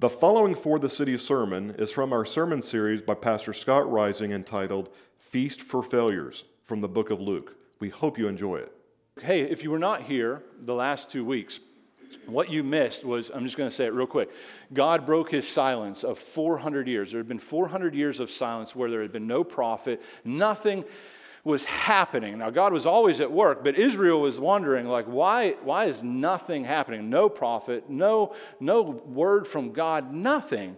The following For the City sermon is from our sermon series by Pastor Scott Rising entitled Feast for Failures from the book of Luke. We hope you enjoy it. Hey, if you were not here the last two weeks, what you missed was I'm just going to say it real quick. God broke his silence of 400 years. There had been 400 years of silence where there had been no prophet, nothing was happening. Now, God was always at work, but Israel was wondering, like, why, why is nothing happening? No prophet, no, no word from God, nothing.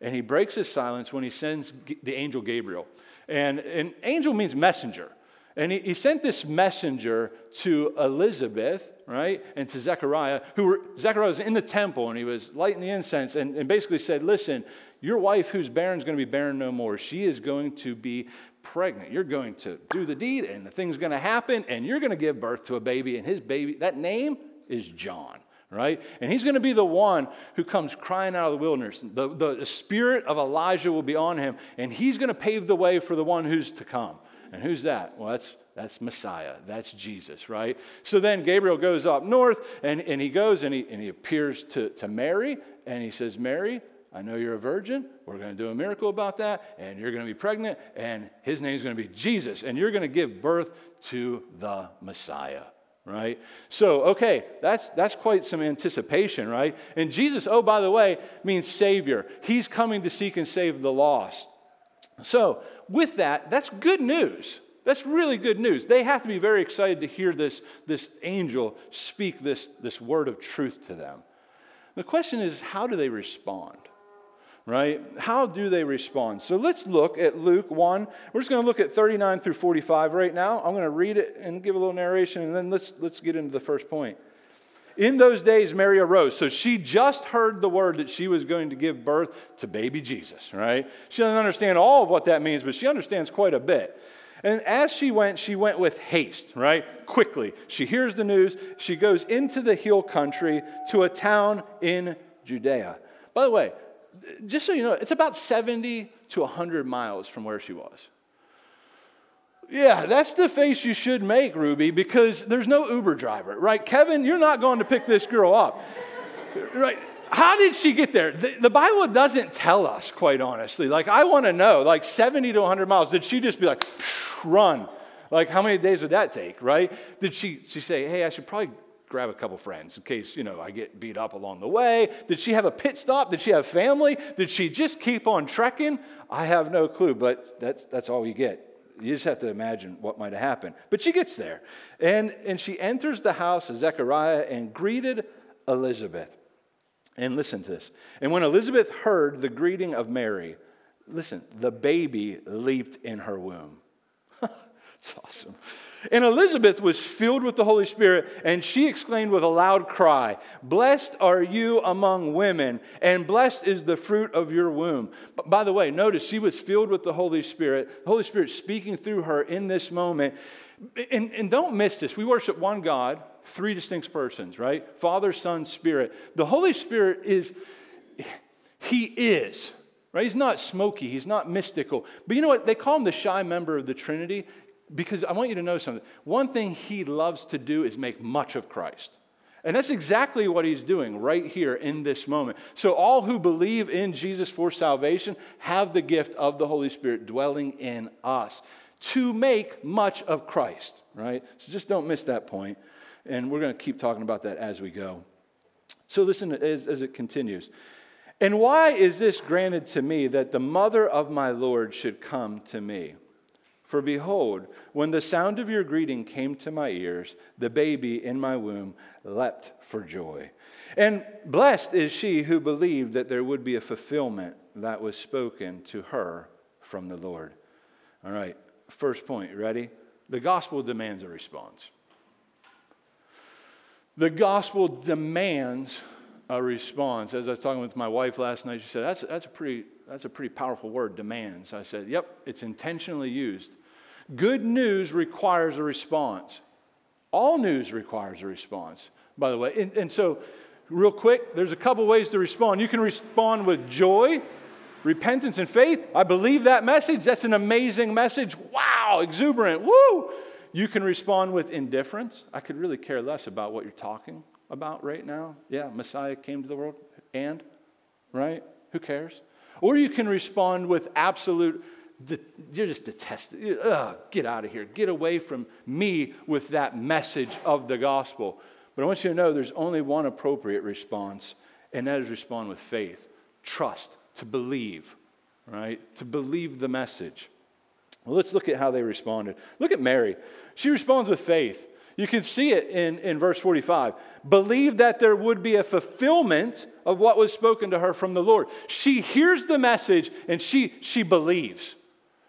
And he breaks his silence when he sends the angel Gabriel. And, and angel means messenger. And he, he sent this messenger to Elizabeth, right, and to Zechariah, who were, Zechariah was in the temple and he was lighting the incense and, and basically said, Listen, your wife who's barren is going to be barren no more. She is going to be pregnant. You're going to do the deed and the thing's going to happen and you're going to give birth to a baby. And his baby, that name is John right? And he's going to be the one who comes crying out of the wilderness. The, the, spirit of Elijah will be on him, and he's going to pave the way for the one who's to come. And who's that? Well, that's, that's Messiah. That's Jesus, right? So then Gabriel goes up north, and, and he goes and he, and he appears to, to Mary, and he says, Mary, I know you're a virgin. We're going to do a miracle about that, and you're going to be pregnant, and his name is going to be Jesus, and you're going to give birth to the Messiah right? So okay that's that's quite some anticipation right? And jesus oh by the way means savior. He's coming to seek and save the lost. So with that that's good news. That's really good news. They have to be very excited to hear this this angel speak this this word of truth to them. The question is how do they respond right? How do they respond? So let's look at Luke 1. We're just going to look at 39 through 45 right now. I'm going to read it and give a little narration, and then let's, let's get into the first point. In those days, Mary arose. So she just heard the word that she was going to give birth to baby Jesus, right? She doesn't understand all of what that means, but she understands quite a bit. And as she went, she went with haste, right? Quickly. She hears the news. She goes into the hill country to a town in Judea. By the way, just so you know, it's about 70 to 100 miles from where she was. Yeah, that's the face you should make, Ruby, because there's no Uber driver, right? Kevin, you're not going to pick this girl up, right? How did she get there? The, the Bible doesn't tell us, quite honestly. Like, I want to know, like 70 to 100 miles, did she just be like, run? Like, how many days would that take, right? Did she, she say, hey, I should probably grab a couple friends in case, you know, I get beat up along the way? Did she have a pit stop? Did she have family? Did she just keep on trekking? I have no clue, but that's, that's all you get. You just have to imagine what might have happened. But she gets there, and, and she enters the house of Zechariah and greeted Elizabeth. And listen to this. And when Elizabeth heard the greeting of Mary, listen, the baby leaped in her womb. it's awesome. And Elizabeth was filled with the Holy Spirit, and she exclaimed with a loud cry, Blessed are you among women, and blessed is the fruit of your womb. But by the way, notice she was filled with the Holy Spirit, the Holy Spirit speaking through her in this moment. And, and don't miss this. We worship one God, three distinct persons, right? Father, Son, Spirit. The Holy Spirit is, He is. Right? He's not smoky, he's not mystical. But you know what? They call him the shy member of the Trinity because I want you to know something. One thing he loves to do is make much of Christ. And that's exactly what he's doing right here in this moment. So, all who believe in Jesus for salvation have the gift of the Holy Spirit dwelling in us to make much of Christ, right? So, just don't miss that point. And we're going to keep talking about that as we go. So, listen as, as it continues. And why is this granted to me that the mother of my Lord should come to me? For behold, when the sound of your greeting came to my ears, the baby in my womb leapt for joy. And blessed is she who believed that there would be a fulfillment that was spoken to her from the Lord. All right, first point, ready? The gospel demands a response. The gospel demands a response. As I was talking with my wife last night, she said, That's, that's, a, pretty, that's a pretty powerful word, demands. I said, Yep, it's intentionally used. Good news requires a response. All news requires a response, by the way. And, and so, real quick, there's a couple ways to respond. You can respond with joy, repentance, and faith. I believe that message. That's an amazing message. Wow, exuberant. Woo! You can respond with indifference. I could really care less about what you're talking about right now. Yeah, Messiah came to the world, and right? Who cares? Or you can respond with absolute, you're just detested. Ugh, get out of here. Get away from me with that message of the gospel. But I want you to know there's only one appropriate response, and that is respond with faith, trust, to believe, right? To believe the message. Well, let's look at how they responded. Look at Mary. She responds with faith. You can see it in, in verse 45. Believe that there would be a fulfillment of what was spoken to her from the Lord. She hears the message and she, she believes.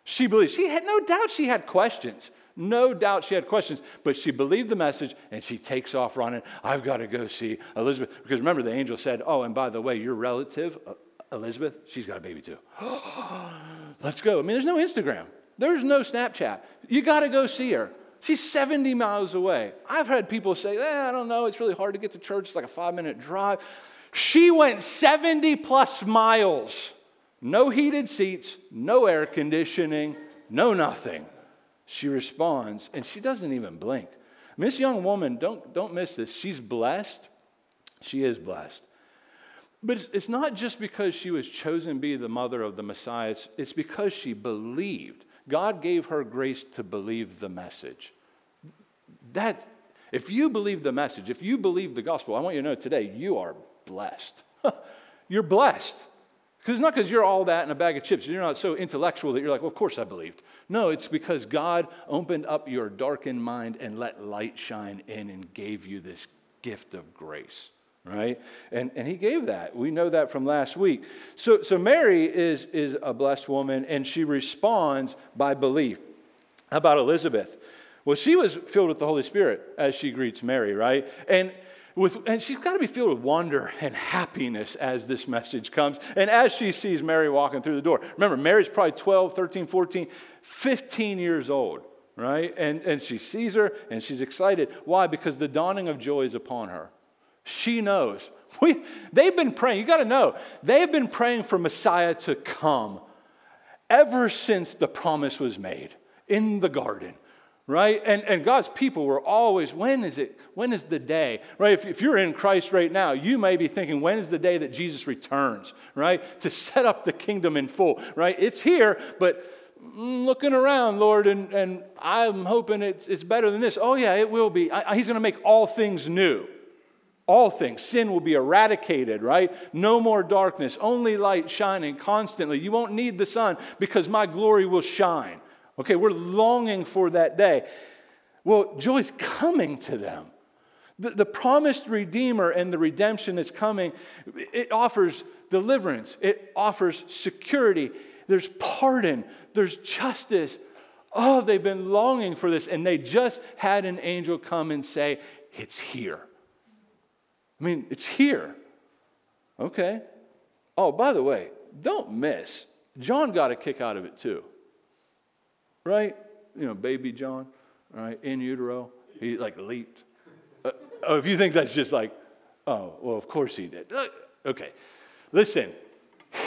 She believes. She had no doubt she had questions. No doubt she had questions, but she believed the message and she takes off running. I've got to go see Elizabeth. Because remember, the angel said, Oh, and by the way, your relative, uh, Elizabeth, she's got a baby too. Let's go. I mean, there's no Instagram, there's no Snapchat. You got to go see her. She's 70 miles away. I've had people say, eh, I don't know, it's really hard to get to church. It's like a five minute drive. She went 70 plus miles. No heated seats, no air conditioning, no nothing. She responds, and she doesn't even blink. Miss young woman, don't, don't miss this. She's blessed. She is blessed. But it's not just because she was chosen to be the mother of the Messiah, it's because she believed. God gave her grace to believe the message. That, if you believe the message, if you believe the gospel, I want you to know today, you are blessed. you're blessed. Because it's not because you're all that in a bag of chips. You're not so intellectual that you're like, well, of course I believed. No, it's because God opened up your darkened mind and let light shine in and gave you this gift of grace right? And, and he gave that. We know that from last week. So, so Mary is, is a blessed woman, and she responds by belief. How about Elizabeth? Well, she was filled with the Holy Spirit as she greets Mary, right? And with, and she's got to be filled with wonder and happiness as this message comes. And as she sees Mary walking through the door. Remember, Mary's probably 12, 13, 14, 15 years old, right? And, and she sees her and she's excited. Why? Because the dawning of joy is upon her. She knows. We, they've been praying, you got to know, they've been praying for Messiah to come ever since the promise was made in the garden right? And, and god's people were always when is it when is the day? Right? If, if you're in christ right now you may be thinking when is the day that jesus returns? Right? To set up the kingdom in full right? It's here but mm, looking around lord and, and i'm hoping it's, it's better than this. Oh yeah it will be. I, he's going to make all things new all things. Sin will be eradicated, right? No more darkness, only light shining constantly. You won't need the sun because my glory will shine. Okay, we're longing for that day. Well, joy's coming to them. The, the promised Redeemer and the redemption that's coming, it offers deliverance, it offers security, there's pardon, there's justice. Oh, they've been longing for this, and they just had an angel come and say, It's here. I mean, it's here. Okay. Oh, by the way, don't miss. John got a kick out of it too. Right? You know, baby John, right? In utero. He like leaped. Uh, oh, if you think that's just like, oh, well, of course he did. Uh, okay. Listen,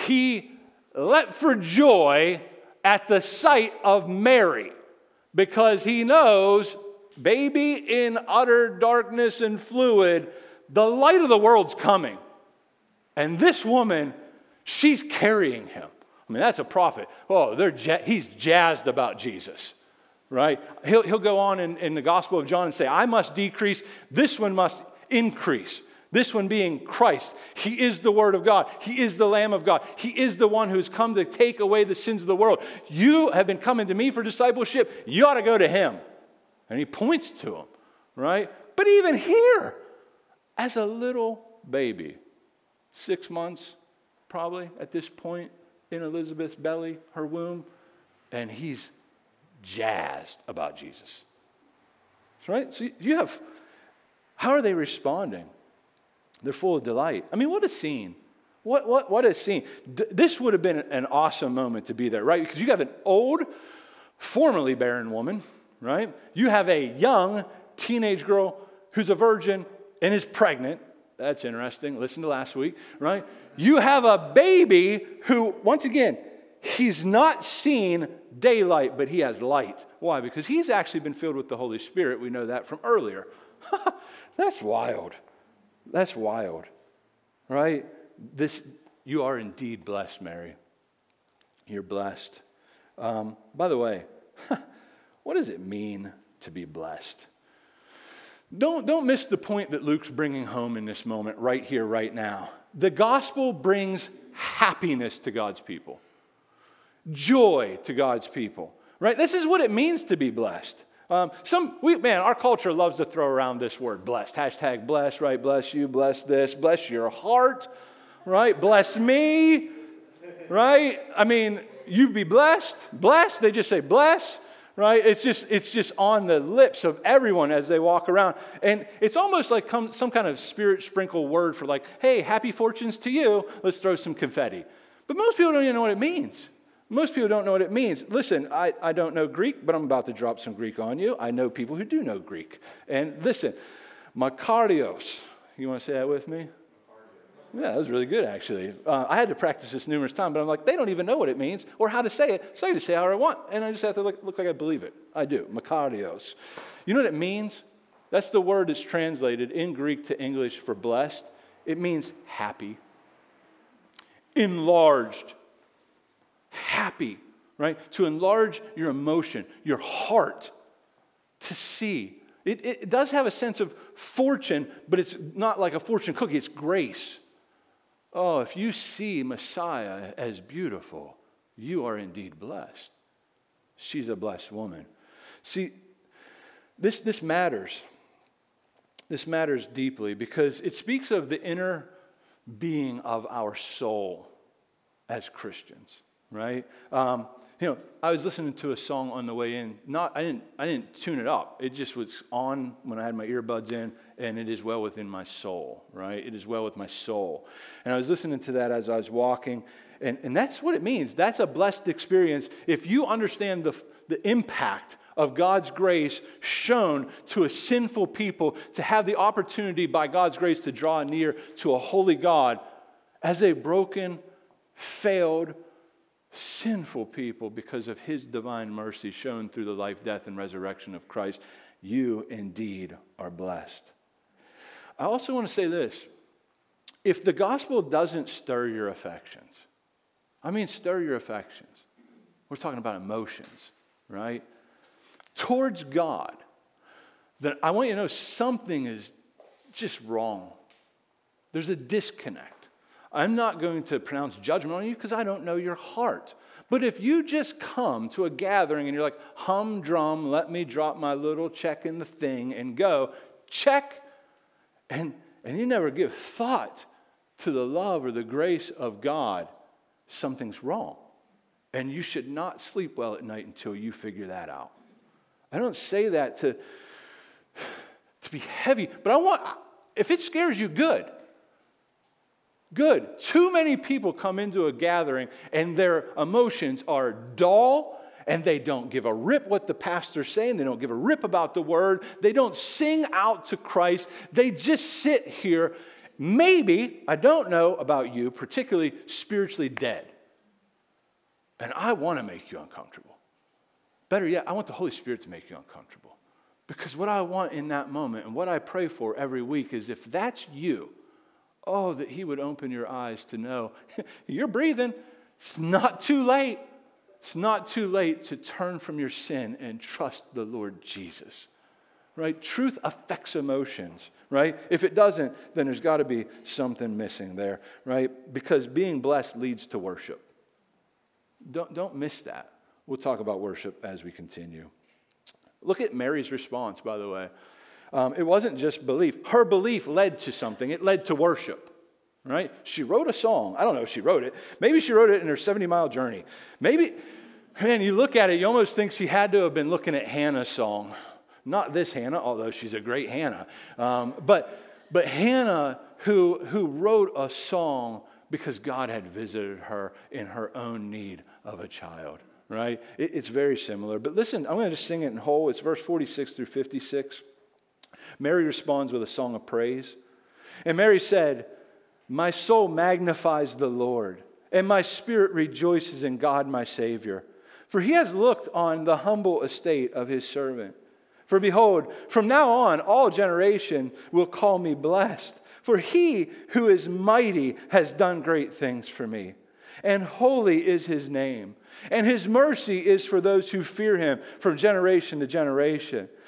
he leapt for joy at the sight of Mary because he knows, baby in utter darkness and fluid, the light of the world's coming. And this woman, she's carrying him. I mean, that's a prophet. Oh, they're he's jazzed about Jesus, right? He'll, he'll go on in, in the Gospel of John and say, I must decrease, this one must increase. This one being Christ. He is the Word of God. He is the Lamb of God. He is the one who's come to take away the sins of the world. You have been coming to me for discipleship. You ought to go to Him. And he points to Him, right? But even here, as a little baby, six months probably at this point in Elizabeth's belly, her womb, and he's jazzed about Jesus. Right? So you have, how are they responding? They're full of delight. I mean, what a scene. What, what, what a scene. D- this would have been an awesome moment to be there, right? Because you have an old, formerly barren woman, right? You have a young teenage girl who's a virgin and is pregnant. That's interesting. Listen to last week, right? You have a baby who, once again, he's not seen daylight, but he has light. Why? Because he's actually been filled with the Holy Spirit. We know that from earlier. That's wild. That's wild, right? This You are indeed blessed, Mary. You're blessed. Um, by the way, what does it mean to be blessed? Don't, don't miss the point that Luke's bringing home in this moment, right here, right now. The gospel brings happiness to God's people, joy to God's people, right? This is what it means to be blessed. Um, some, we, man, our culture loves to throw around this word blessed. Hashtag bless, right? Bless you, bless this, bless your heart, right? Bless me, right? I mean, you be blessed. Blessed, they just say bless right? It's just it's just on the lips of everyone as they walk around. And it's almost like some kind of spirit sprinkle word for like hey happy fortunes to you. Let's throw some confetti. But most people don't even know what it means. Most people don't know what it means. Listen i, I don't know greek but i'm about to drop some greek on you. I know people who do know greek. And listen makarios you want to say that with me yeah, that was really good, actually. Uh, I had to practice this numerous times, but I'm like, they don't even know what it means or how to say it, so I just say how I want. And I just have to look, look like I believe it. I do. Makarios. You know what it means? That's the word that's translated in Greek to English for blessed. It means happy, enlarged, happy, right? To enlarge your emotion, your heart, to see. It, it does have a sense of fortune, but it's not like a fortune cookie, it's grace. Oh, if you see Messiah as beautiful, you are indeed blessed. She's a blessed woman. See, this, this matters. This matters deeply because it speaks of the inner being of our soul as Christians, right? Um, you know, I was listening to a song on the way in. Not, I didn't, I didn't tune it up. It just was on when I had my earbuds in, and it is well within my soul, right? It is well with my soul. And I was listening to that as I was walking, and, and that's what it means. That's a blessed experience. If you understand the, the impact of God's grace shown to a sinful people to have the opportunity by God's grace to draw near to a holy God as a broken, failed, sinful people because of his divine mercy shown through the life, death, and resurrection of Christ, you indeed are blessed. I also want to say this if the gospel doesn't stir your affections, I mean, stir your affections. We're talking about emotions, right? Towards God, then I want you to know something is just wrong. There's a disconnect. I'm not going to pronounce judgment on you because I don't know your heart. But if you just come to a gathering and you're like, humdrum, let me drop my little check in the thing and go, check, and, and you never give thought to the love or the grace of God, something's wrong. And you should not sleep well at night until you figure that out. I don't say that to, to be heavy, but I want, if it scares you, good. Good. Too many people come into a gathering and their emotions are dull and they don't give a rip what the pastor's saying. They don't give a rip about the word. They don't sing out to Christ. They just sit here, maybe, I don't know about you, particularly spiritually dead. And I want to make you uncomfortable. Better yet, I want the Holy Spirit to make you uncomfortable. Because what I want in that moment and what I pray for every week is if that's you, Oh, that He would open your eyes to know you're breathing. It's not too late. It's not too late to turn from your sin and trust the Lord Jesus. Right? Truth affects emotions, right? If it doesn't, then there's got to be something missing there, right? Because being blessed leads to worship. Don't, don't miss that. We'll talk about worship as we continue. Look at Mary's response, by the way. Um, it wasn't just belief. Her belief led to something, it led to worship, right? She wrote a song. I don't know if she wrote it. Maybe she wrote it in her 70 mile journey. Maybe, man, you look at it, you almost think she had to have been looking at Hannah's song. Not this Hannah, although she's a great Hannah, um, but, but Hannah who, who wrote a song because God had visited her in her own need of a child, right? It, it's very similar. But listen, I'm going to just sing it in whole. It's verse 46 through 56. Mary responds with a song of praise. And Mary said, My soul magnifies the Lord, and my spirit rejoices in God my Savior. For he has looked on the humble estate of his servant. For behold, from now on, all generation will call me blessed. For he who is mighty has done great things for me, and holy is his name. And his mercy is for those who fear him from generation to generation.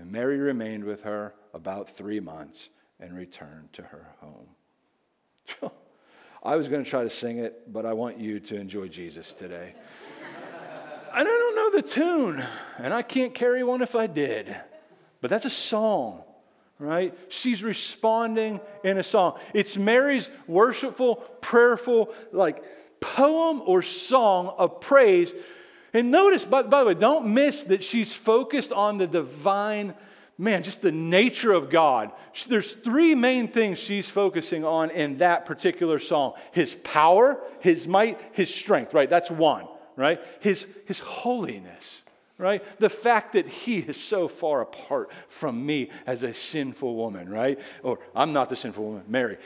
And Mary remained with her about three months and returned to her home. I was going to try to sing it, but I want you to enjoy Jesus today. and I don't know the tune, and I can't carry one if I did, but that's a song right? She's responding in a song. It's Mary's worshipful, prayerful, like poem or song of praise. And notice, by, by the way, don't miss that she's focused on the divine, man, just the nature of God. There's three main things she's focusing on in that particular song His power, His might, His strength, right? That's one, right? His, his holiness right? The fact that he is so far apart from me as a sinful woman, right? Or I'm not the sinful woman, Mary.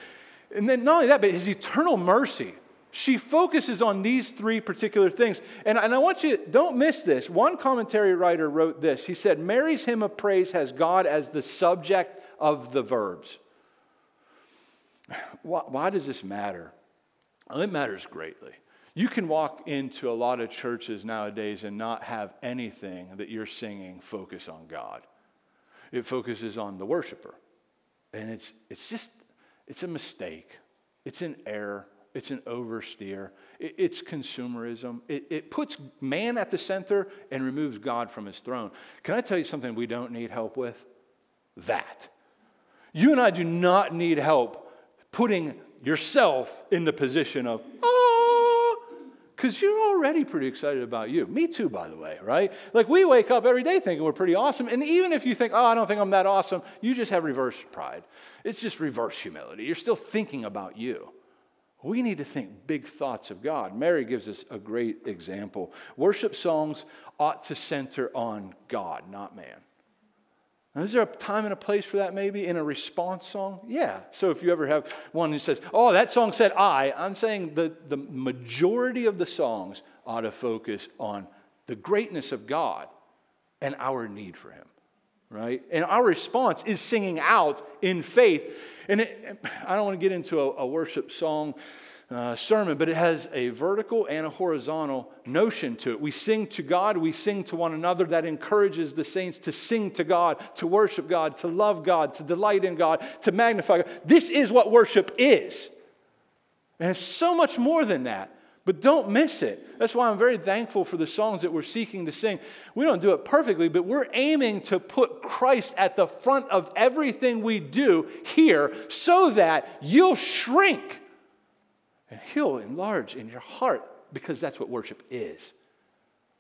And then not only that, but his eternal mercy. She focuses on these three particular things. And, and I want you, don't miss this. One commentary writer wrote this. He said, Mary's hymn of praise has God as the subject of the verbs. Why, why does this matter? Well, it matters greatly. You can walk into a lot of churches nowadays and not have anything that you're singing focus on God. It focuses on the worshiper. And it's, it's just, it's a mistake. It's an error. It's an oversteer. It, it's consumerism. It, it puts man at the center and removes God from his throne. Can I tell you something we don't need help with? That. You and I do not need help putting yourself in the position of, ah, oh, because you're already pretty excited about you. Me too, by the way, right? Like we wake up every day thinking we're pretty awesome. And even if you think, oh, I don't think I'm that awesome, you just have reverse pride. It's just reverse humility. You're still thinking about you. We need to think big thoughts of God. Mary gives us a great example. Worship songs ought to center on God, not man. Now, is there a time and a place for that maybe in a response song? Yeah. So if you ever have one who says, oh, that song said I, I'm saying the, the majority of the songs ought to focus on the greatness of God and our need for Him, right? And our response is singing out in faith. And it, I don't want to get into a, a worship song uh, sermon, but it has a vertical and a horizontal notion to it. We sing to God, we sing to one another. That encourages the saints to sing to God, to worship God, to love God, to delight in God, to magnify God. This is what worship is. And it's so much more than that. But don't miss it. That's why I'm very thankful for the songs that we're seeking to sing. We don't do it perfectly, but we're aiming to put Christ at the front of everything we do here so that you'll shrink and He'll enlarge in your heart because that's what worship is.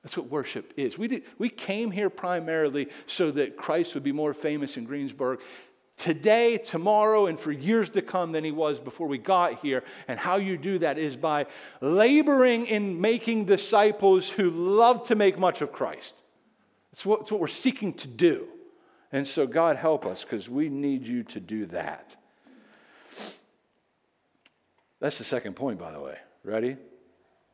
That's what worship is. We, did, we came here primarily so that Christ would be more famous in Greensburg today, tomorrow, and for years to come than he was before we got here. And how you do that is by laboring in making disciples who love to make much of Christ. It's what, it's what we're seeking to do. And so, God, help us because we need you to do that. That's the second point, by the way. Ready?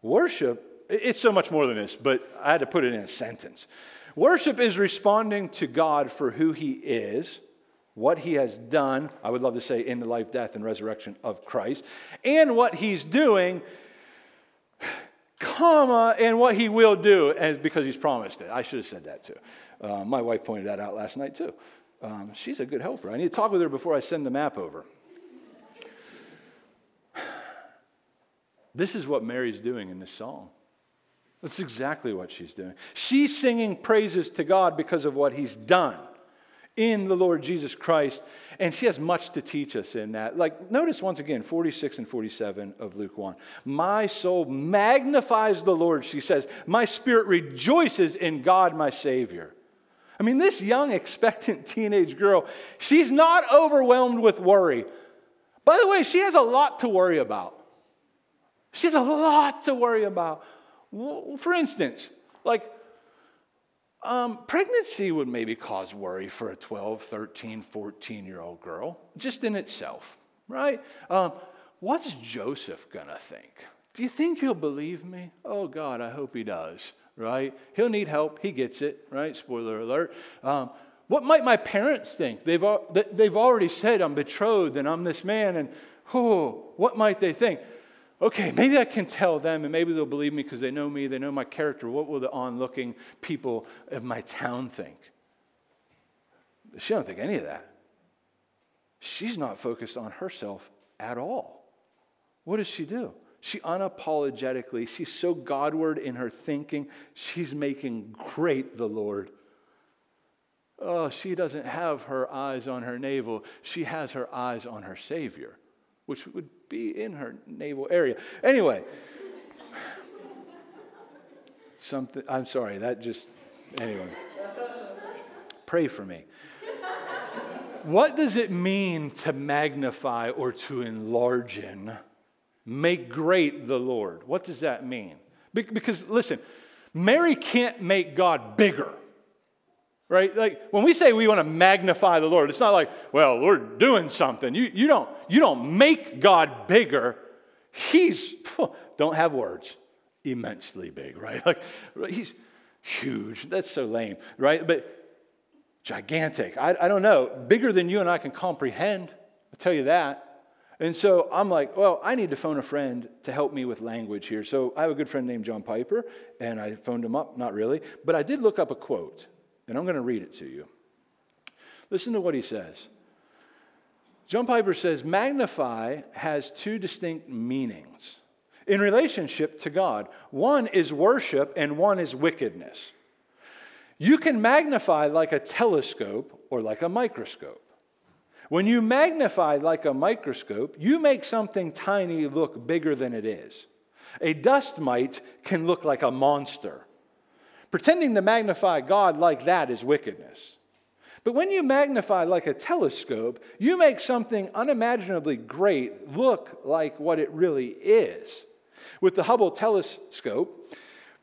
Worship, it's so much more than this, but I had to put it in a sentence. Worship is responding to God for who He is, what He has done, I would love to say, in the life, death, and resurrection of Christ, and what He's doing, comma, and what He will do, and because He's promised it. I should have said that too. Uh, my wife pointed that out last night too. Um, she's a good helper. I need to talk with her before I send the map over. This is what Mary's doing in this song. That's exactly what she's doing. She's singing praises to God because of what he's done in the Lord Jesus Christ. And she has much to teach us in that. Like, notice once again, 46 and 47 of Luke 1. My soul magnifies the Lord, she says. My spirit rejoices in God, my Savior. I mean, this young, expectant teenage girl, she's not overwhelmed with worry. By the way, she has a lot to worry about. She has a lot to worry about. For instance, like um, pregnancy would maybe cause worry for a 12, 13, 14 year old girl, just in itself, right? Um, what's Joseph gonna think? Do you think he'll believe me? Oh, God, I hope he does, right? He'll need help. He gets it, right? Spoiler alert. Um, what might my parents think? They've, they've already said I'm betrothed and I'm this man, and oh, what might they think? Okay, maybe I can tell them, and maybe they'll believe me because they know me, they know my character. What will the onlooking people of my town think? She don't think any of that. She's not focused on herself at all. What does she do? She unapologetically, she's so Godward in her thinking, she's making great the Lord. Oh, she doesn't have her eyes on her navel. She has her eyes on her Savior, which would be in her navel area. Anyway, something, I'm sorry, that just, anyway. Pray for me. What does it mean to magnify or to enlarge in? Make great the Lord. What does that mean? Because listen, Mary can't make God bigger right? Like when we say we want to magnify the Lord, it's not like, well, we're doing something. You, you, don't, you don't make God bigger. He's, don't have words, immensely big, right? Like he's huge. That's so lame, right? But gigantic. I, I don't know. Bigger than you and I can comprehend. I'll tell you that. And so I'm like, well, I need to phone a friend to help me with language here. So I have a good friend named John Piper, and I phoned him up, not really, but I did look up a quote and I'm going to read it to you. Listen to what he says. John Piper says, Magnify has two distinct meanings in relationship to God. One is worship, and one is wickedness. You can magnify like a telescope or like a microscope. When you magnify like a microscope, you make something tiny look bigger than it is. A dust mite can look like a monster. Pretending to magnify God like that is wickedness. But when you magnify like a telescope, you make something unimaginably great look like what it really is. With the Hubble telescope,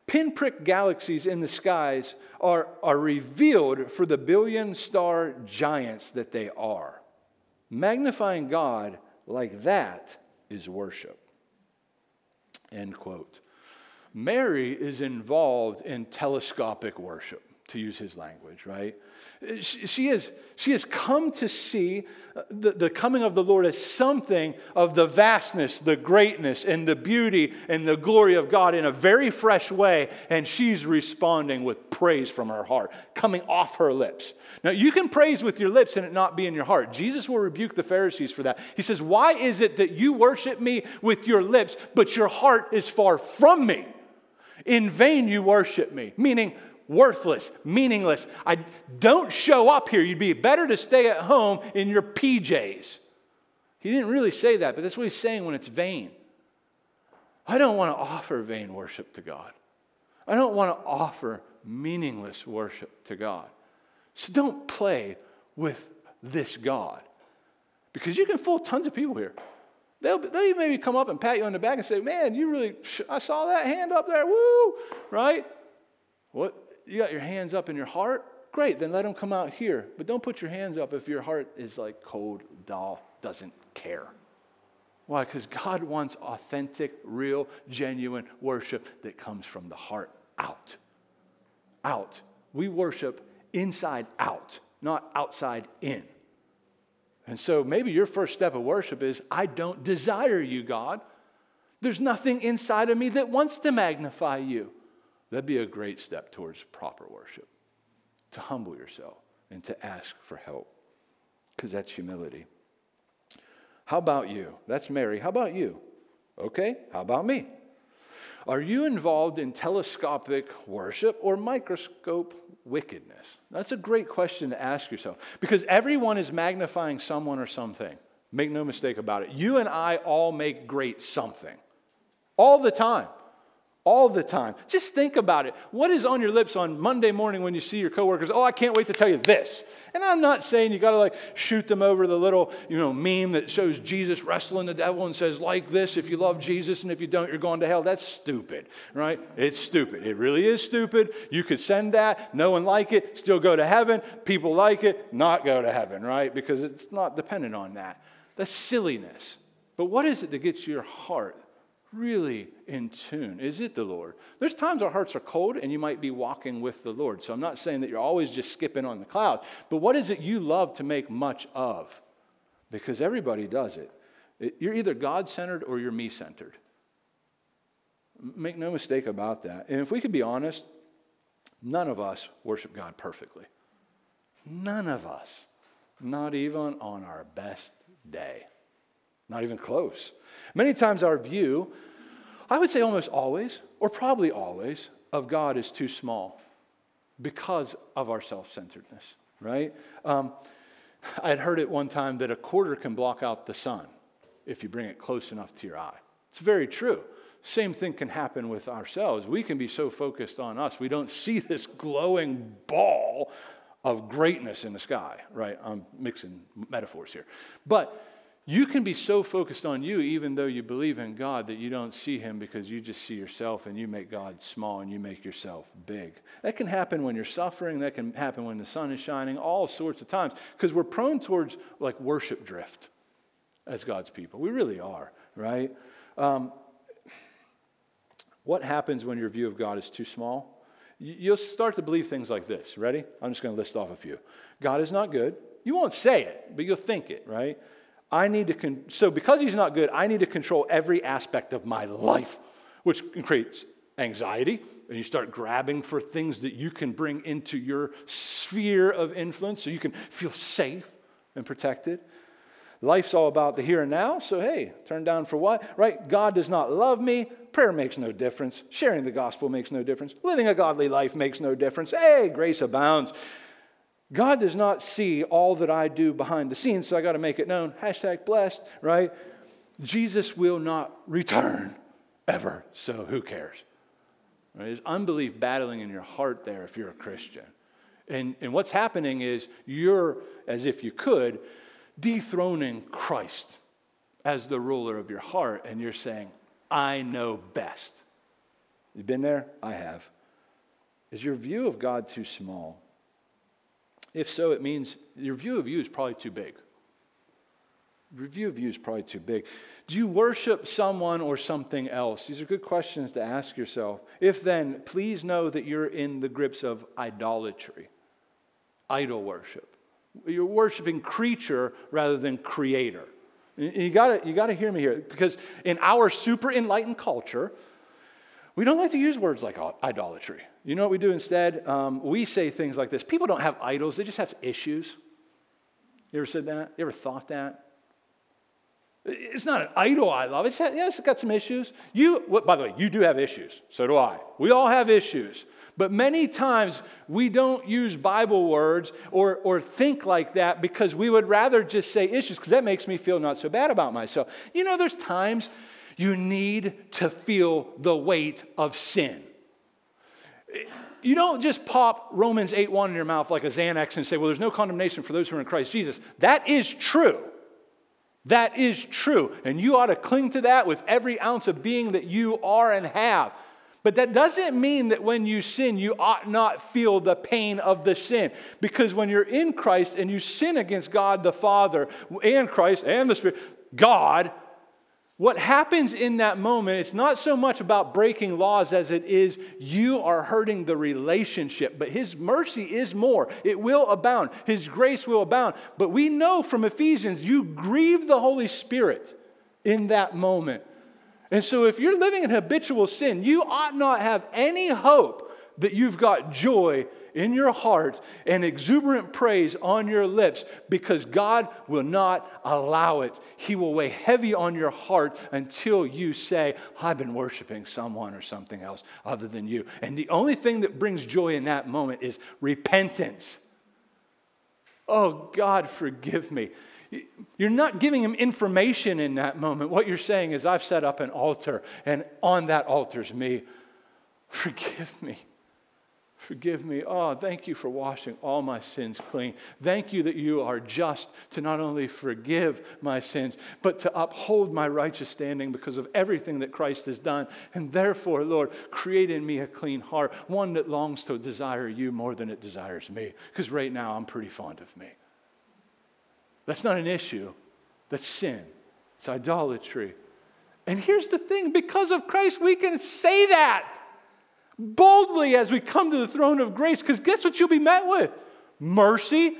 pinprick galaxies in the skies are, are revealed for the billion star giants that they are. Magnifying God like that is worship. End quote. Mary is involved in telescopic worship, to use his language, right? She, is, she has come to see uh, the, the coming of the Lord as something of the vastness, the greatness, and the beauty and the glory of God in a very fresh way, and she's responding with praise from her heart, coming off her lips. Now, you can praise with your lips and it not be in your heart. Jesus will rebuke the Pharisees for that. He says, Why is it that you worship me with your lips, but your heart is far from me? In vain you worship me, meaning worthless, meaningless. I don't show up here. You'd be better to stay at home in your PJs. He didn't really say that, but that's what he's saying when it's vain. I don't want to offer vain worship to God. I don't want to offer meaningless worship to God. So don't play with this God. Because you can fool tons of people here. They'll, they'll maybe come up and pat you on the back and say, Man, you really, I saw that hand up there, woo, right? What? You got your hands up in your heart? Great, then let them come out here. But don't put your hands up if your heart is like cold, dull, doesn't care. Why? Because God wants authentic, real, genuine worship that comes from the heart out. Out. We worship inside out, not outside in. And so maybe your first step of worship is I don't desire you, God. There's nothing inside of me that wants to magnify you. That'd be a great step towards proper worship to humble yourself and to ask for help because that's humility. How about you? That's Mary. How about you? Okay, how about me? Are you involved in telescopic worship or microscope wickedness? That's a great question to ask yourself because everyone is magnifying someone or something. Make no mistake about it. You and I all make great something all the time. All the time. Just think about it. What is on your lips on Monday morning when you see your coworkers? Oh, I can't wait to tell you this. And I'm not saying you got to like shoot them over the little, you know, meme that shows Jesus wrestling the devil and says like this if you love Jesus and if you don't you're going to hell. That's stupid, right? It's stupid. It really is stupid. You could send that, no one like it, still go to heaven. People like it, not go to heaven, right? Because it's not dependent on that. That's silliness. But what is it that gets your heart really in tune? Is it the Lord? There's times our hearts are cold and you might be walking with the Lord. So I'm not saying that you're always just skipping on the clouds, but what is it you love to make much of? Because everybody does it. you're either God centered or you're me centered. Make no mistake about that. And if we could be honest, none of us worship God perfectly. None of us. Not even on our best day. Not even close. Many times our view, I would say almost always, or probably always, of God is too small because of our self centeredness, right? Um, I had heard it one time that a quarter can block out the sun if you bring it close enough to your eye. It's very true. Same thing can happen with ourselves. We can be so focused on us, we don't see this glowing ball of greatness in the sky, right? I'm mixing metaphors here. But you can be so focused on you, even though you believe in God, that you don't see Him because you just see yourself and you make God small and you make yourself big. That can happen when you're suffering. That can happen when the sun is shining, all sorts of times, because we're prone towards like worship drift as God's people. We really are, right? Um, what happens when your view of God is too small? You'll start to believe things like this. Ready? I'm just going to list off a few. God is not good. You won't say it, but you'll think it, right? I need to, con- so because he's not good, I need to control every aspect of my life, which creates anxiety. And you start grabbing for things that you can bring into your sphere of influence so you can feel safe and protected. Life's all about the here and now, so hey, turn down for what? Right? God does not love me. Prayer makes no difference. Sharing the gospel makes no difference. Living a godly life makes no difference. Hey, grace abounds. God does not see all that I do behind the scenes, so I got to make it known. Hashtag blessed, right? Jesus will not return ever, so who cares? Right? There's unbelief battling in your heart there if you're a Christian. And, and what's happening is you're, as if you could, dethroning Christ as the ruler of your heart, and you're saying, I know best. You've been there? I have. Is your view of God too small? If so, it means your view of you is probably too big. Your view of you is probably too big. Do you worship someone or something else? These are good questions to ask yourself. If then, please know that you're in the grips of idolatry, idol worship. You're worshiping creature rather than creator. You gotta, you gotta hear me here because in our super enlightened culture, we don't like to use words like idolatry. You know what we do instead? Um, we say things like this People don't have idols, they just have issues. You ever said that? You ever thought that? It's not an idol I love. It's, yeah, it's got some issues. You, well, by the way, you do have issues. So do I. We all have issues. But many times we don't use Bible words or, or think like that because we would rather just say issues because that makes me feel not so bad about myself. You know, there's times you need to feel the weight of sin. You don't just pop Romans 8 1 in your mouth like a Xanax and say, well, there's no condemnation for those who are in Christ Jesus. That is true. That is true. And you ought to cling to that with every ounce of being that you are and have. But that doesn't mean that when you sin, you ought not feel the pain of the sin. Because when you're in Christ and you sin against God the Father and Christ and the Spirit, God what happens in that moment, it's not so much about breaking laws as it is you are hurting the relationship. But His mercy is more. It will abound, His grace will abound. But we know from Ephesians, you grieve the Holy Spirit in that moment. And so if you're living in habitual sin, you ought not have any hope that you've got joy in your heart and exuberant praise on your lips because God will not allow it. He will weigh heavy on your heart until you say, I've been worshiping someone or something else other than you. And the only thing that brings joy in that moment is repentance. Oh, God, forgive me. You're not giving him information in that moment. What you're saying is, I've set up an altar, and on that altar is me. Forgive me. Forgive me. Oh, thank you for washing all my sins clean. Thank you that you are just to not only forgive my sins, but to uphold my righteous standing because of everything that Christ has done. And therefore, Lord, create in me a clean heart, one that longs to desire you more than it desires me. Because right now, I'm pretty fond of me. That's not an issue, that's sin, it's idolatry. And here's the thing because of Christ, we can say that boldly as we come to the throne of grace, because guess what you'll be met with? Mercy,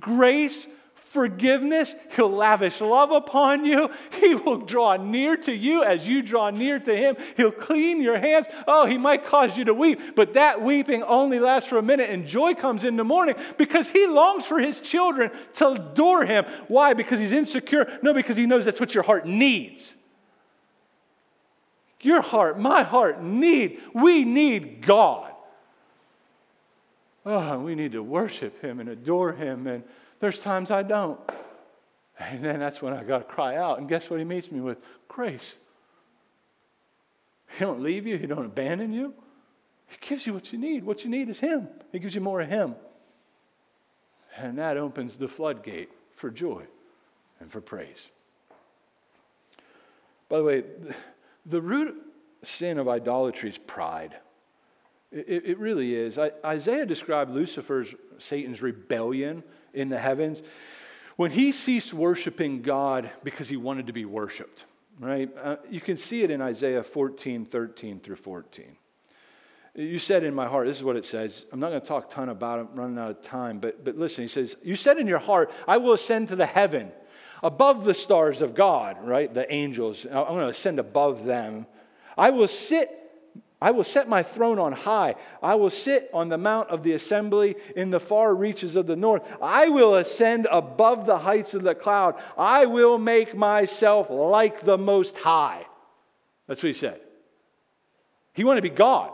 grace, forgiveness. He'll lavish love upon you. He will draw near to you as you draw near to Him. He'll clean your hands. Oh, He might cause you to weep, but that weeping only lasts for a minute, and joy comes in the morning because He longs for His children to adore Him. Why? Because He's insecure? No, because He knows that's what your heart needs. Your heart, my heart need, we need God. Oh, we need to worship Him and adore Him. And there's times I don't. And then that's when I got to cry out. And guess what He meets me with? Grace. He don't leave you, He don't abandon you. He gives you what you need. What you need is Him. He gives you more of Him. And that opens the floodgate for joy and for praise. By the way, the root sin of idolatry is pride. It, it really is. I, Isaiah described Lucifer's, Satan's rebellion in the heavens when he ceased worshiping God because he wanted to be worshiped, right? Uh, you can see it in Isaiah 14, 13 through 14. You said in my heart, this is what it says. I'm not going to talk a ton about it, I'm running out of time, but, but listen, he says, You said in your heart, I will ascend to the heaven above the stars of God, right? The angels. I'm going to ascend above them. I will sit I will set my throne on high. I will sit on the mount of the assembly in the far reaches of the north. I will ascend above the heights of the cloud. I will make myself like the Most High. That's what he said. He wanted to be God.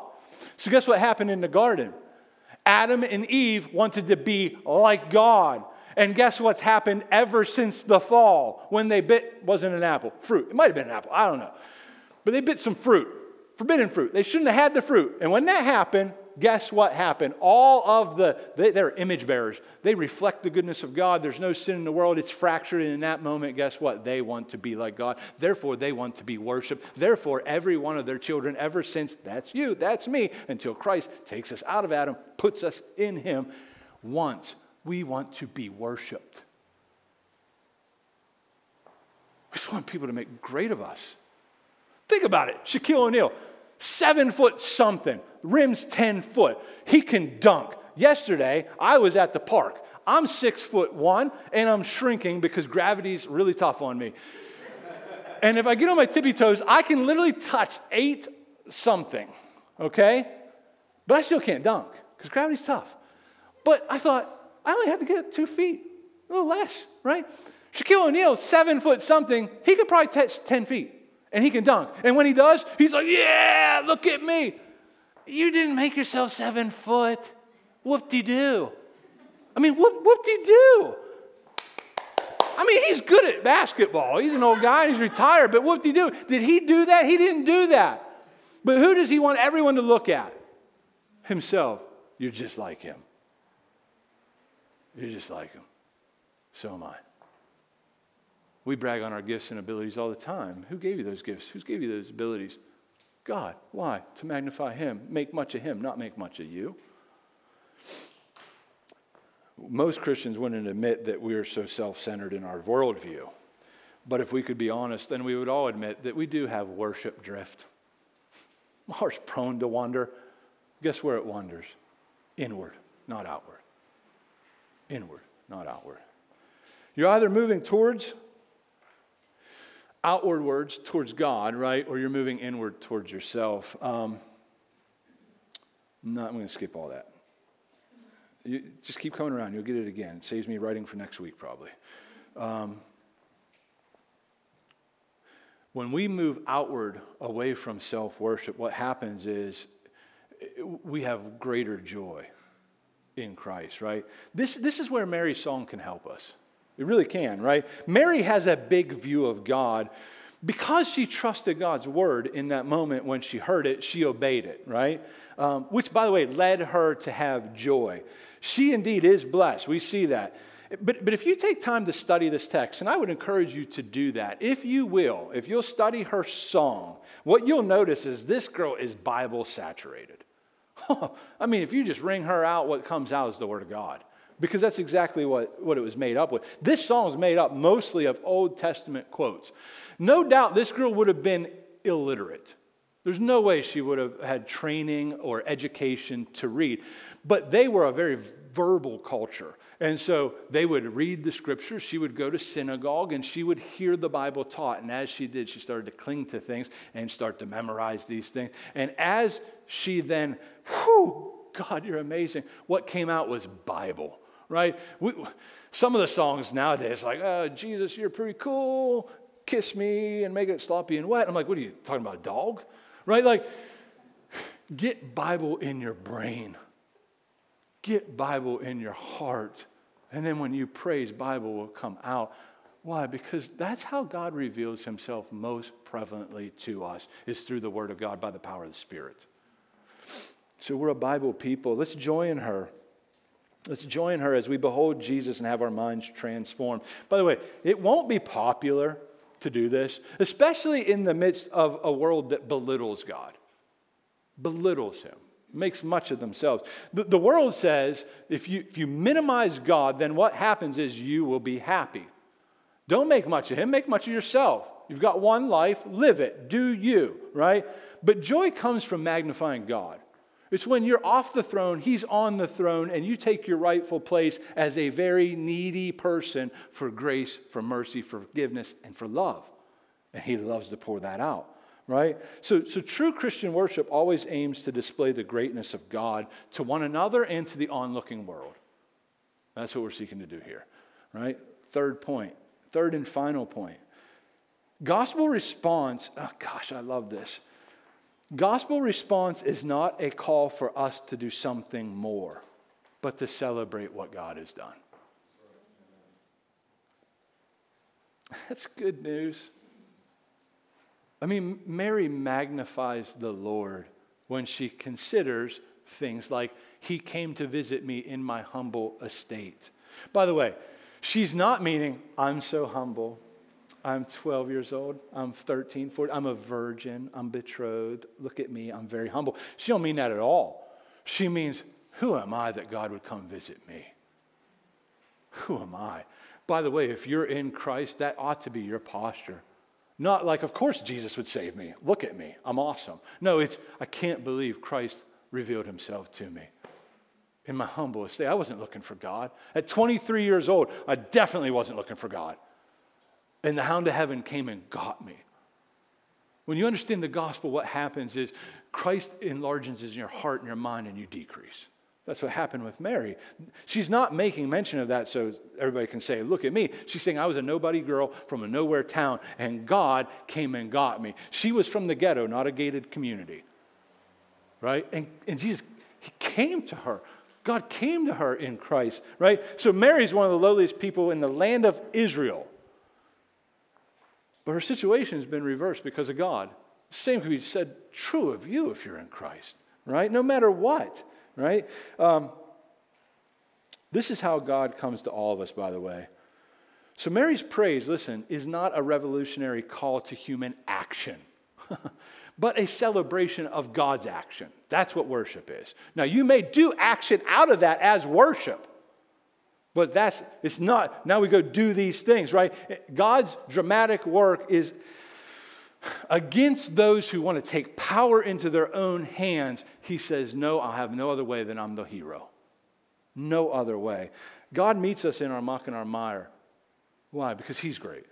So, guess what happened in the garden? Adam and Eve wanted to be like God. And guess what's happened ever since the fall when they bit, wasn't an apple, fruit. It might have been an apple, I don't know. But they bit some fruit, forbidden fruit. They shouldn't have had the fruit. And when that happened, guess what happened? All of the, they, they're image bearers. They reflect the goodness of God. There's no sin in the world. It's fractured. And in that moment, guess what? They want to be like God. Therefore, they want to be worshiped. Therefore, every one of their children, ever since, that's you, that's me, until Christ takes us out of Adam, puts us in Him, wants we want to be worshiped. We just want people to make great of us. Think about it. Shaquille O'Neal, seven foot something, rims 10 foot. He can dunk. Yesterday, I was at the park. I'm six foot one and I'm shrinking because gravity's really tough on me. and if I get on my tippy toes, I can literally touch eight something, okay? But I still can't dunk because gravity's tough. But I thought, I only had to get two feet, a little less, right? Shaquille O'Neal, seven foot something, he could probably touch 10 feet and he can dunk. And when he does, he's like, yeah, look at me. You didn't make yourself seven foot. Whoop de doo. I mean, whoop, de doo. I mean, he's good at basketball. He's an old guy, he's retired, but whoop de doo. Did he do that? He didn't do that. But who does he want everyone to look at? Himself. You're just like him. You're just like him. So am I. We brag on our gifts and abilities all the time. Who gave you those gifts? Who's gave you those abilities? God. Why? To magnify Him, make much of Him, not make much of you. Most Christians wouldn't admit that we are so self centered in our worldview. But if we could be honest, then we would all admit that we do have worship drift. Ours prone to wander. Guess where it wanders? Inward, not outward inward, not outward. You're either moving towards outward words towards God, right? Or you're moving inward towards yourself. Um, I'm, going to skip all that. You, just keep coming around. You'll get it again. It saves me writing for next week, probably. Um, when we move outward away from self worship, what happens is we have greater joy in Christ, right? This, this is where Mary's song can help us. It really can, right? Mary has a big view of God, because she trusted God's word in that moment when she heard it, she obeyed it, right? Um, which, by the way, led her to have joy. She indeed is blessed. We see that. But, but if you take time to study this text, and I would encourage you to do that, if you will, if you'll study her song, what you'll notice is this girl is Bible saturated. I mean, if you just wring her out, what comes out is the Word of God. Because that's exactly what, what it was made up with. This song is made up mostly of Old Testament quotes. No doubt this girl would have been illiterate. There's no way she would have had training or education to read. But they were a very verbal culture. And so they would read the scriptures. She would go to synagogue and she would hear the Bible taught. And as she did, she started to cling to things and start to memorize these things. And as she then, whew, God, you're amazing, what came out was Bible, right? We, some of the songs nowadays, like, oh, Jesus, you're pretty cool, kiss me and make it sloppy and wet. I'm like, what are you talking about, a dog? Right? Like, get Bible in your brain. Get Bible in your heart. And then when you praise, Bible will come out. Why? Because that's how God reveals himself most prevalently to us, is through the Word of God by the power of the Spirit. So we're a Bible people. Let's join her. Let's join her as we behold Jesus and have our minds transformed. By the way, it won't be popular to do this, especially in the midst of a world that belittles God, belittles Him makes much of themselves. The, the world says if you, if you minimize God, then what happens is you will be happy. Don't make much of Him, make much of yourself. You've got one life, live it, do you, right? But joy comes from magnifying God. It's when you're off the throne, He's on the throne, and you take your rightful place as a very needy person for grace, for mercy, for forgiveness, and for love. And He loves to pour that out right? So, so true Christian worship always aims to display the greatness of God to one another and to the onlooking world. That's what we're seeking to do here, right? Third point, third and final point. Gospel response, oh gosh, I love this. Gospel response is not a call for us to do something more, but to celebrate what God has done. That's good news. I mean, Mary magnifies the Lord when she considers things like, He came to visit me in my humble estate. By the way, she's not meaning, I'm so humble. I'm 12 years old. I'm 13, 14. I'm a virgin. I'm betrothed. Look at me. I'm very humble. She don't mean that at all. She means, who am I that God would come visit me? Who am I? By the way, if you're in Christ, that ought to be your posture. Not like, of course Jesus would save me. Look at me. I'm awesome. No, it's, I can't believe Christ revealed himself to me. In my humblest day, I wasn't looking for God. At 23 years old, I definitely wasn't looking for God. And the hound of heaven came and got me. When you understand the gospel, what happens is Christ enlarges in your heart and your mind, and you decrease. That's what happened with Mary. She's not making mention of that so everybody can say, Look at me. She's saying, I was a nobody girl from a nowhere town, and God came and got me. She was from the ghetto, not a gated community. Right? And, and Jesus, He came to her. God came to her in Christ, right? So Mary's one of the lowliest people in the land of Israel. But her situation has been reversed because of God. same could be said true of you if you're in Christ, right? No matter what right? Um, this is how God comes to all of us, by the way. So, Mary's praise, listen, is not a revolutionary call to human action, but a celebration of God's action. That's what worship is. Now, you may do action out of that as worship, but that's, it's not, now we go do these things, right? God's dramatic work is against those who want to take power into their own hands, he says, No, I'll have no other way than I'm the hero. No other way. God meets us in our muck and our mire. Why? Because he's great.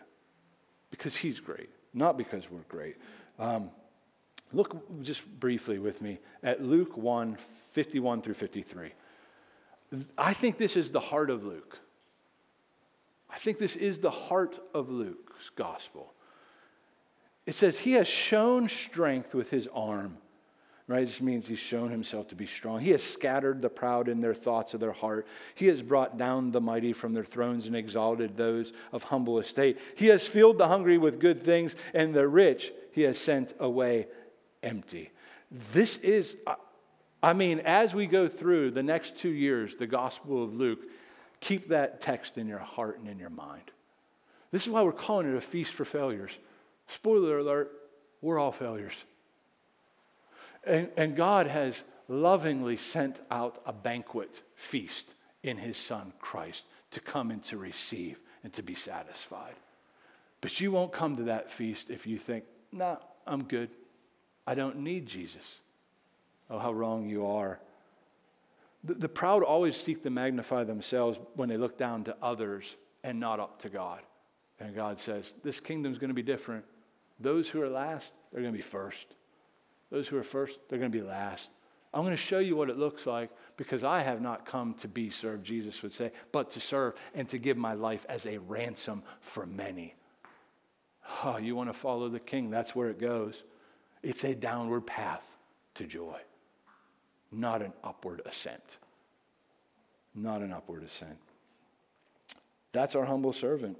Because he's great, not because we're great. Um, look just briefly with me at Luke 1 51 through 53. I think this is the heart of Luke. I think this is the heart of Luke's gospel. It says, He has shown strength with His arm. right? This means he's shown himself to be strong. He has scattered the proud in their thoughts of their heart. He has brought down the mighty from their thrones and exalted those of humble estate. He has filled the hungry with good things, and the rich he has sent away empty. This is, I mean, as we go through the next two years, the Gospel of Luke, keep that text in your heart and in your mind. This is why we're calling it a feast for failures. Spoiler alert, we're all failures. And, and God has lovingly sent out a banquet feast in his son Christ to come and to receive and to be satisfied. But you won't come to that feast if you think, nah, I'm good. I don't need Jesus. Oh, how wrong you are. The, the proud always seek to magnify themselves when they look down to others and not up to God. And God says, This kingdom's going to be different. Those who are last, they're going to be first. Those who are first, they're going to be last. I'm going to show you what it looks like because I have not come to be served, Jesus would say, but to serve and to give my life as a ransom for many. Oh, you want to follow the king? That's where it goes. It's a downward path to joy, not an upward ascent. Not an upward ascent. That's our humble servant.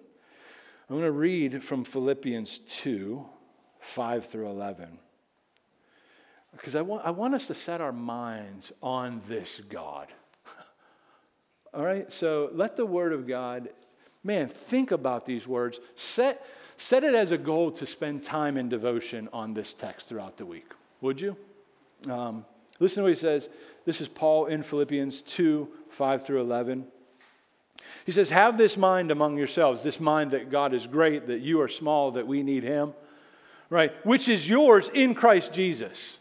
I'm going to read from Philippians 2 5 through 11 because I want, I want us to set our minds on this God. All right? So let the Word of God, man, think about these words. Set, set it as a goal to spend time in devotion on this text throughout the week. Would you? Um, listen to what he says. This is Paul in Philippians 2 5 through 11. He says, Have this mind among yourselves, this mind that God is great, that you are small, that we need Him, right? Which is yours in Christ Jesus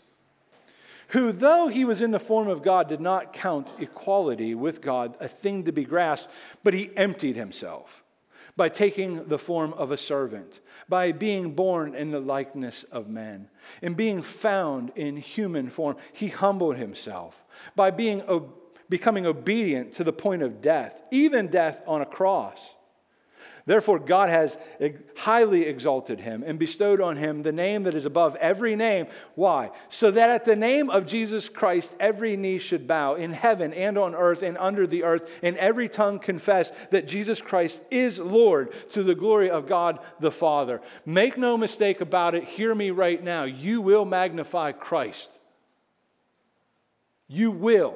who, though he was in the form of God, did not count equality with God a thing to be grasped, but he emptied himself by taking the form of a servant, by being born in the likeness of man. and being found in human form, he humbled himself by being, becoming obedient to the point of death, even death on a cross. Therefore, God has highly exalted him and bestowed on him the name that is above every name. Why? So that at the name of Jesus Christ, every knee should bow in heaven and on earth and under the earth, and every tongue confess that Jesus Christ is Lord to the glory of God the Father. Make no mistake about it. Hear me right now. You will magnify Christ. You will.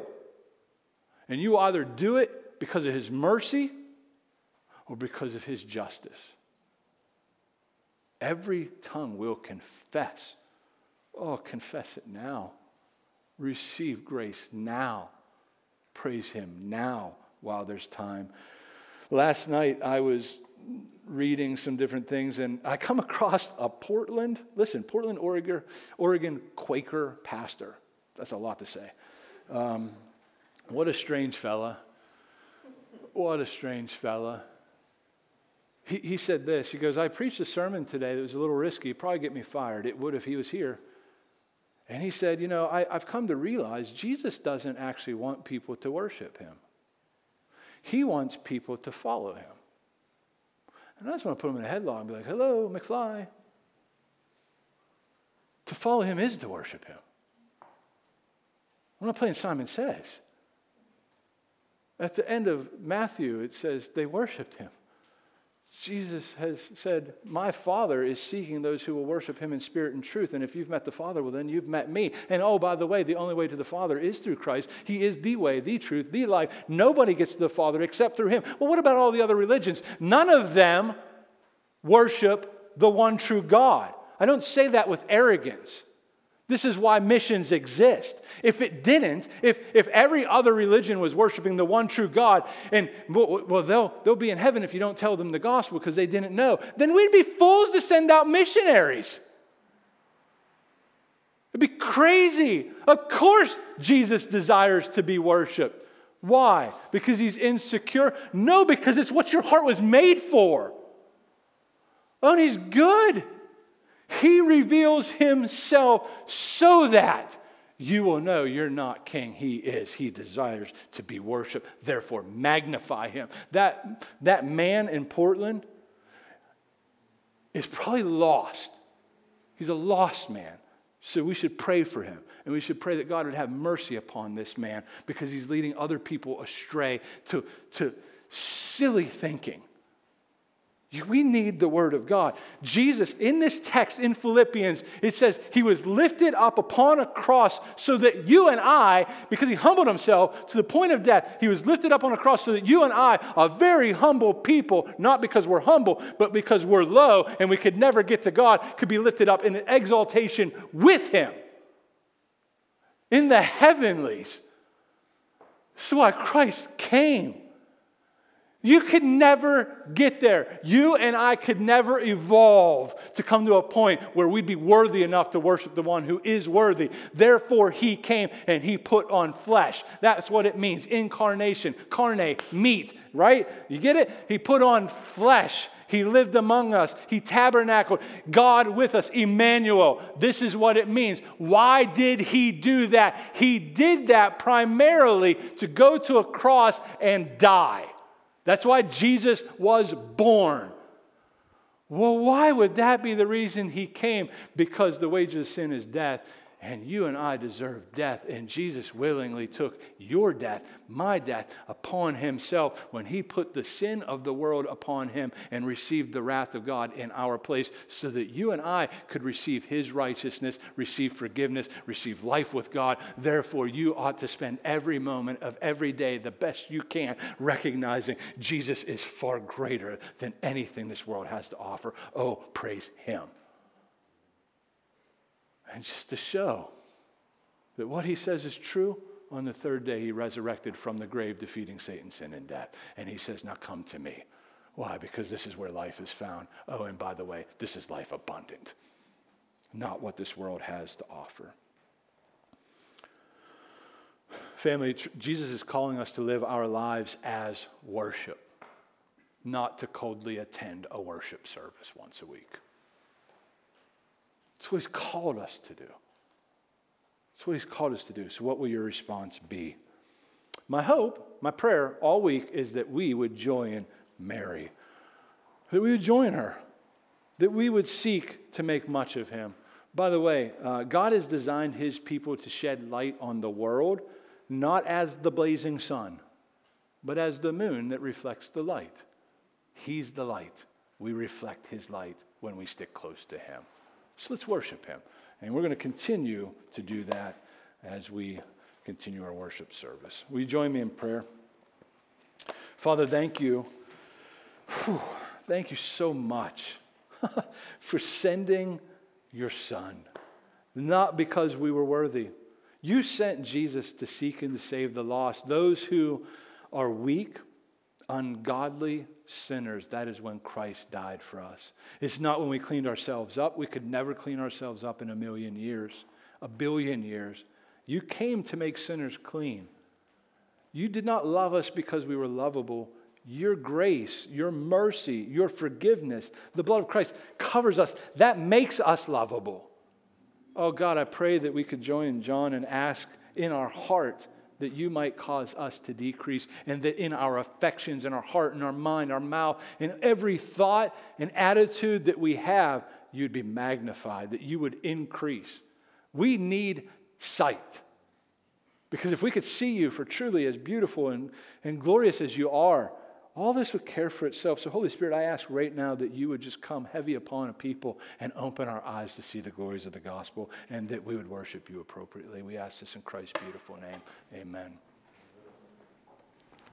And you either do it because of his mercy or because of his justice. Every tongue will confess. Oh, confess it now. Receive grace now. Praise him now while there's time. Last night I was reading some different things and I come across a Portland, listen, Portland, Oregon, Oregon Quaker pastor. That's a lot to say. Um, what a strange fella. What a strange fella. He, he said this He goes, I preached a sermon today that was a little risky, It'd probably get me fired. It would if he was here. And he said, You know, I, I've come to realize Jesus doesn't actually want people to worship him, he wants people to follow him. And I just want to put him in a headlock and be like, Hello, McFly. To follow him is to worship him. I'm not playing Simon Says. At the end of Matthew, it says they worshiped him. Jesus has said, My Father is seeking those who will worship him in spirit and truth. And if you've met the Father, well, then you've met me. And oh, by the way, the only way to the Father is through Christ. He is the way, the truth, the life. Nobody gets to the Father except through him. Well, what about all the other religions? None of them worship the one true God. I don't say that with arrogance. This is why missions exist. If it didn't, if, if every other religion was worshiping the one true God, and well, they'll, they'll be in heaven if you don't tell them the gospel because they didn't know, then we'd be fools to send out missionaries. It'd be crazy. Of course, Jesus desires to be worshiped. Why? Because he's insecure? No, because it's what your heart was made for. Oh, and he's good. He reveals himself so that you will know you're not king. He is. He desires to be worshiped. Therefore, magnify him. That, that man in Portland is probably lost. He's a lost man. So we should pray for him. And we should pray that God would have mercy upon this man because he's leading other people astray to, to silly thinking. We need the word of God. Jesus, in this text in Philippians, it says he was lifted up upon a cross so that you and I, because he humbled himself to the point of death, he was lifted up on a cross so that you and I, a very humble people, not because we're humble, but because we're low and we could never get to God, could be lifted up in exaltation with him in the heavenlies. So why Christ came. You could never get there. You and I could never evolve to come to a point where we'd be worthy enough to worship the one who is worthy. Therefore, he came and he put on flesh. That's what it means incarnation, carne, meat, right? You get it? He put on flesh. He lived among us. He tabernacled. God with us. Emmanuel. This is what it means. Why did he do that? He did that primarily to go to a cross and die. That's why Jesus was born. Well, why would that be the reason he came? Because the wages of sin is death, and you and I deserve death. And Jesus willingly took your death, my death, upon himself when he put the sin of the world upon him and received the wrath of God in our place so that you and I could receive his righteousness, receive forgiveness, receive life with God. Therefore, you ought to spend every moment of every day the best you can recognizing Jesus is far greater than anything this world has to offer. Oh, praise him. And just to show that what he says is true, on the third day he resurrected from the grave, defeating Satan, sin, and death. And he says, Now come to me. Why? Because this is where life is found. Oh, and by the way, this is life abundant, not what this world has to offer. Family, Jesus is calling us to live our lives as worship, not to coldly attend a worship service once a week. That's what he's called us to do. That's what he's called us to do. So, what will your response be? My hope, my prayer all week is that we would join Mary, that we would join her, that we would seek to make much of him. By the way, uh, God has designed his people to shed light on the world, not as the blazing sun, but as the moon that reflects the light. He's the light. We reflect his light when we stick close to him. So let's worship him. And we're going to continue to do that as we continue our worship service. Will you join me in prayer? Father, thank you. Whew, thank you so much for sending your son, not because we were worthy. You sent Jesus to seek and to save the lost, those who are weak, ungodly, sinners, that is when Christ died for us. It's not when we cleaned ourselves up. We could never clean ourselves up in a million years, a billion years. You came to make sinners clean. You did not love us because we were lovable. Your grace, your mercy, your forgiveness, the blood of Christ covers us. That makes us lovable. Oh God, I pray that we could join John and ask in our heart that you might cause us to decrease, and that in our affections, in our heart, in our mind, our mouth, in every thought and attitude that we have, you'd be magnified, that you would increase. We need sight. Because if we could see you for truly as beautiful and, and glorious as you are, all this would care for itself. So, Holy Spirit, I ask right now that you would just come heavy upon a people and open our eyes to see the glories of the gospel and that we would worship you appropriately. We ask this in Christ's beautiful name. Amen.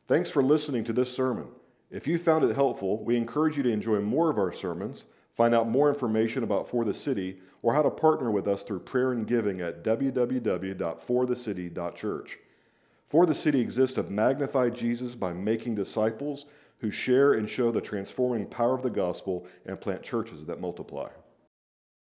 Thanks for listening to this sermon. If you found it helpful, we encourage you to enjoy more of our sermons, find out more information about For the City, or how to partner with us through prayer and giving at www.forthecity.church. For the City exists to magnify Jesus by making disciples who share and show the transforming power of the gospel and plant churches that multiply.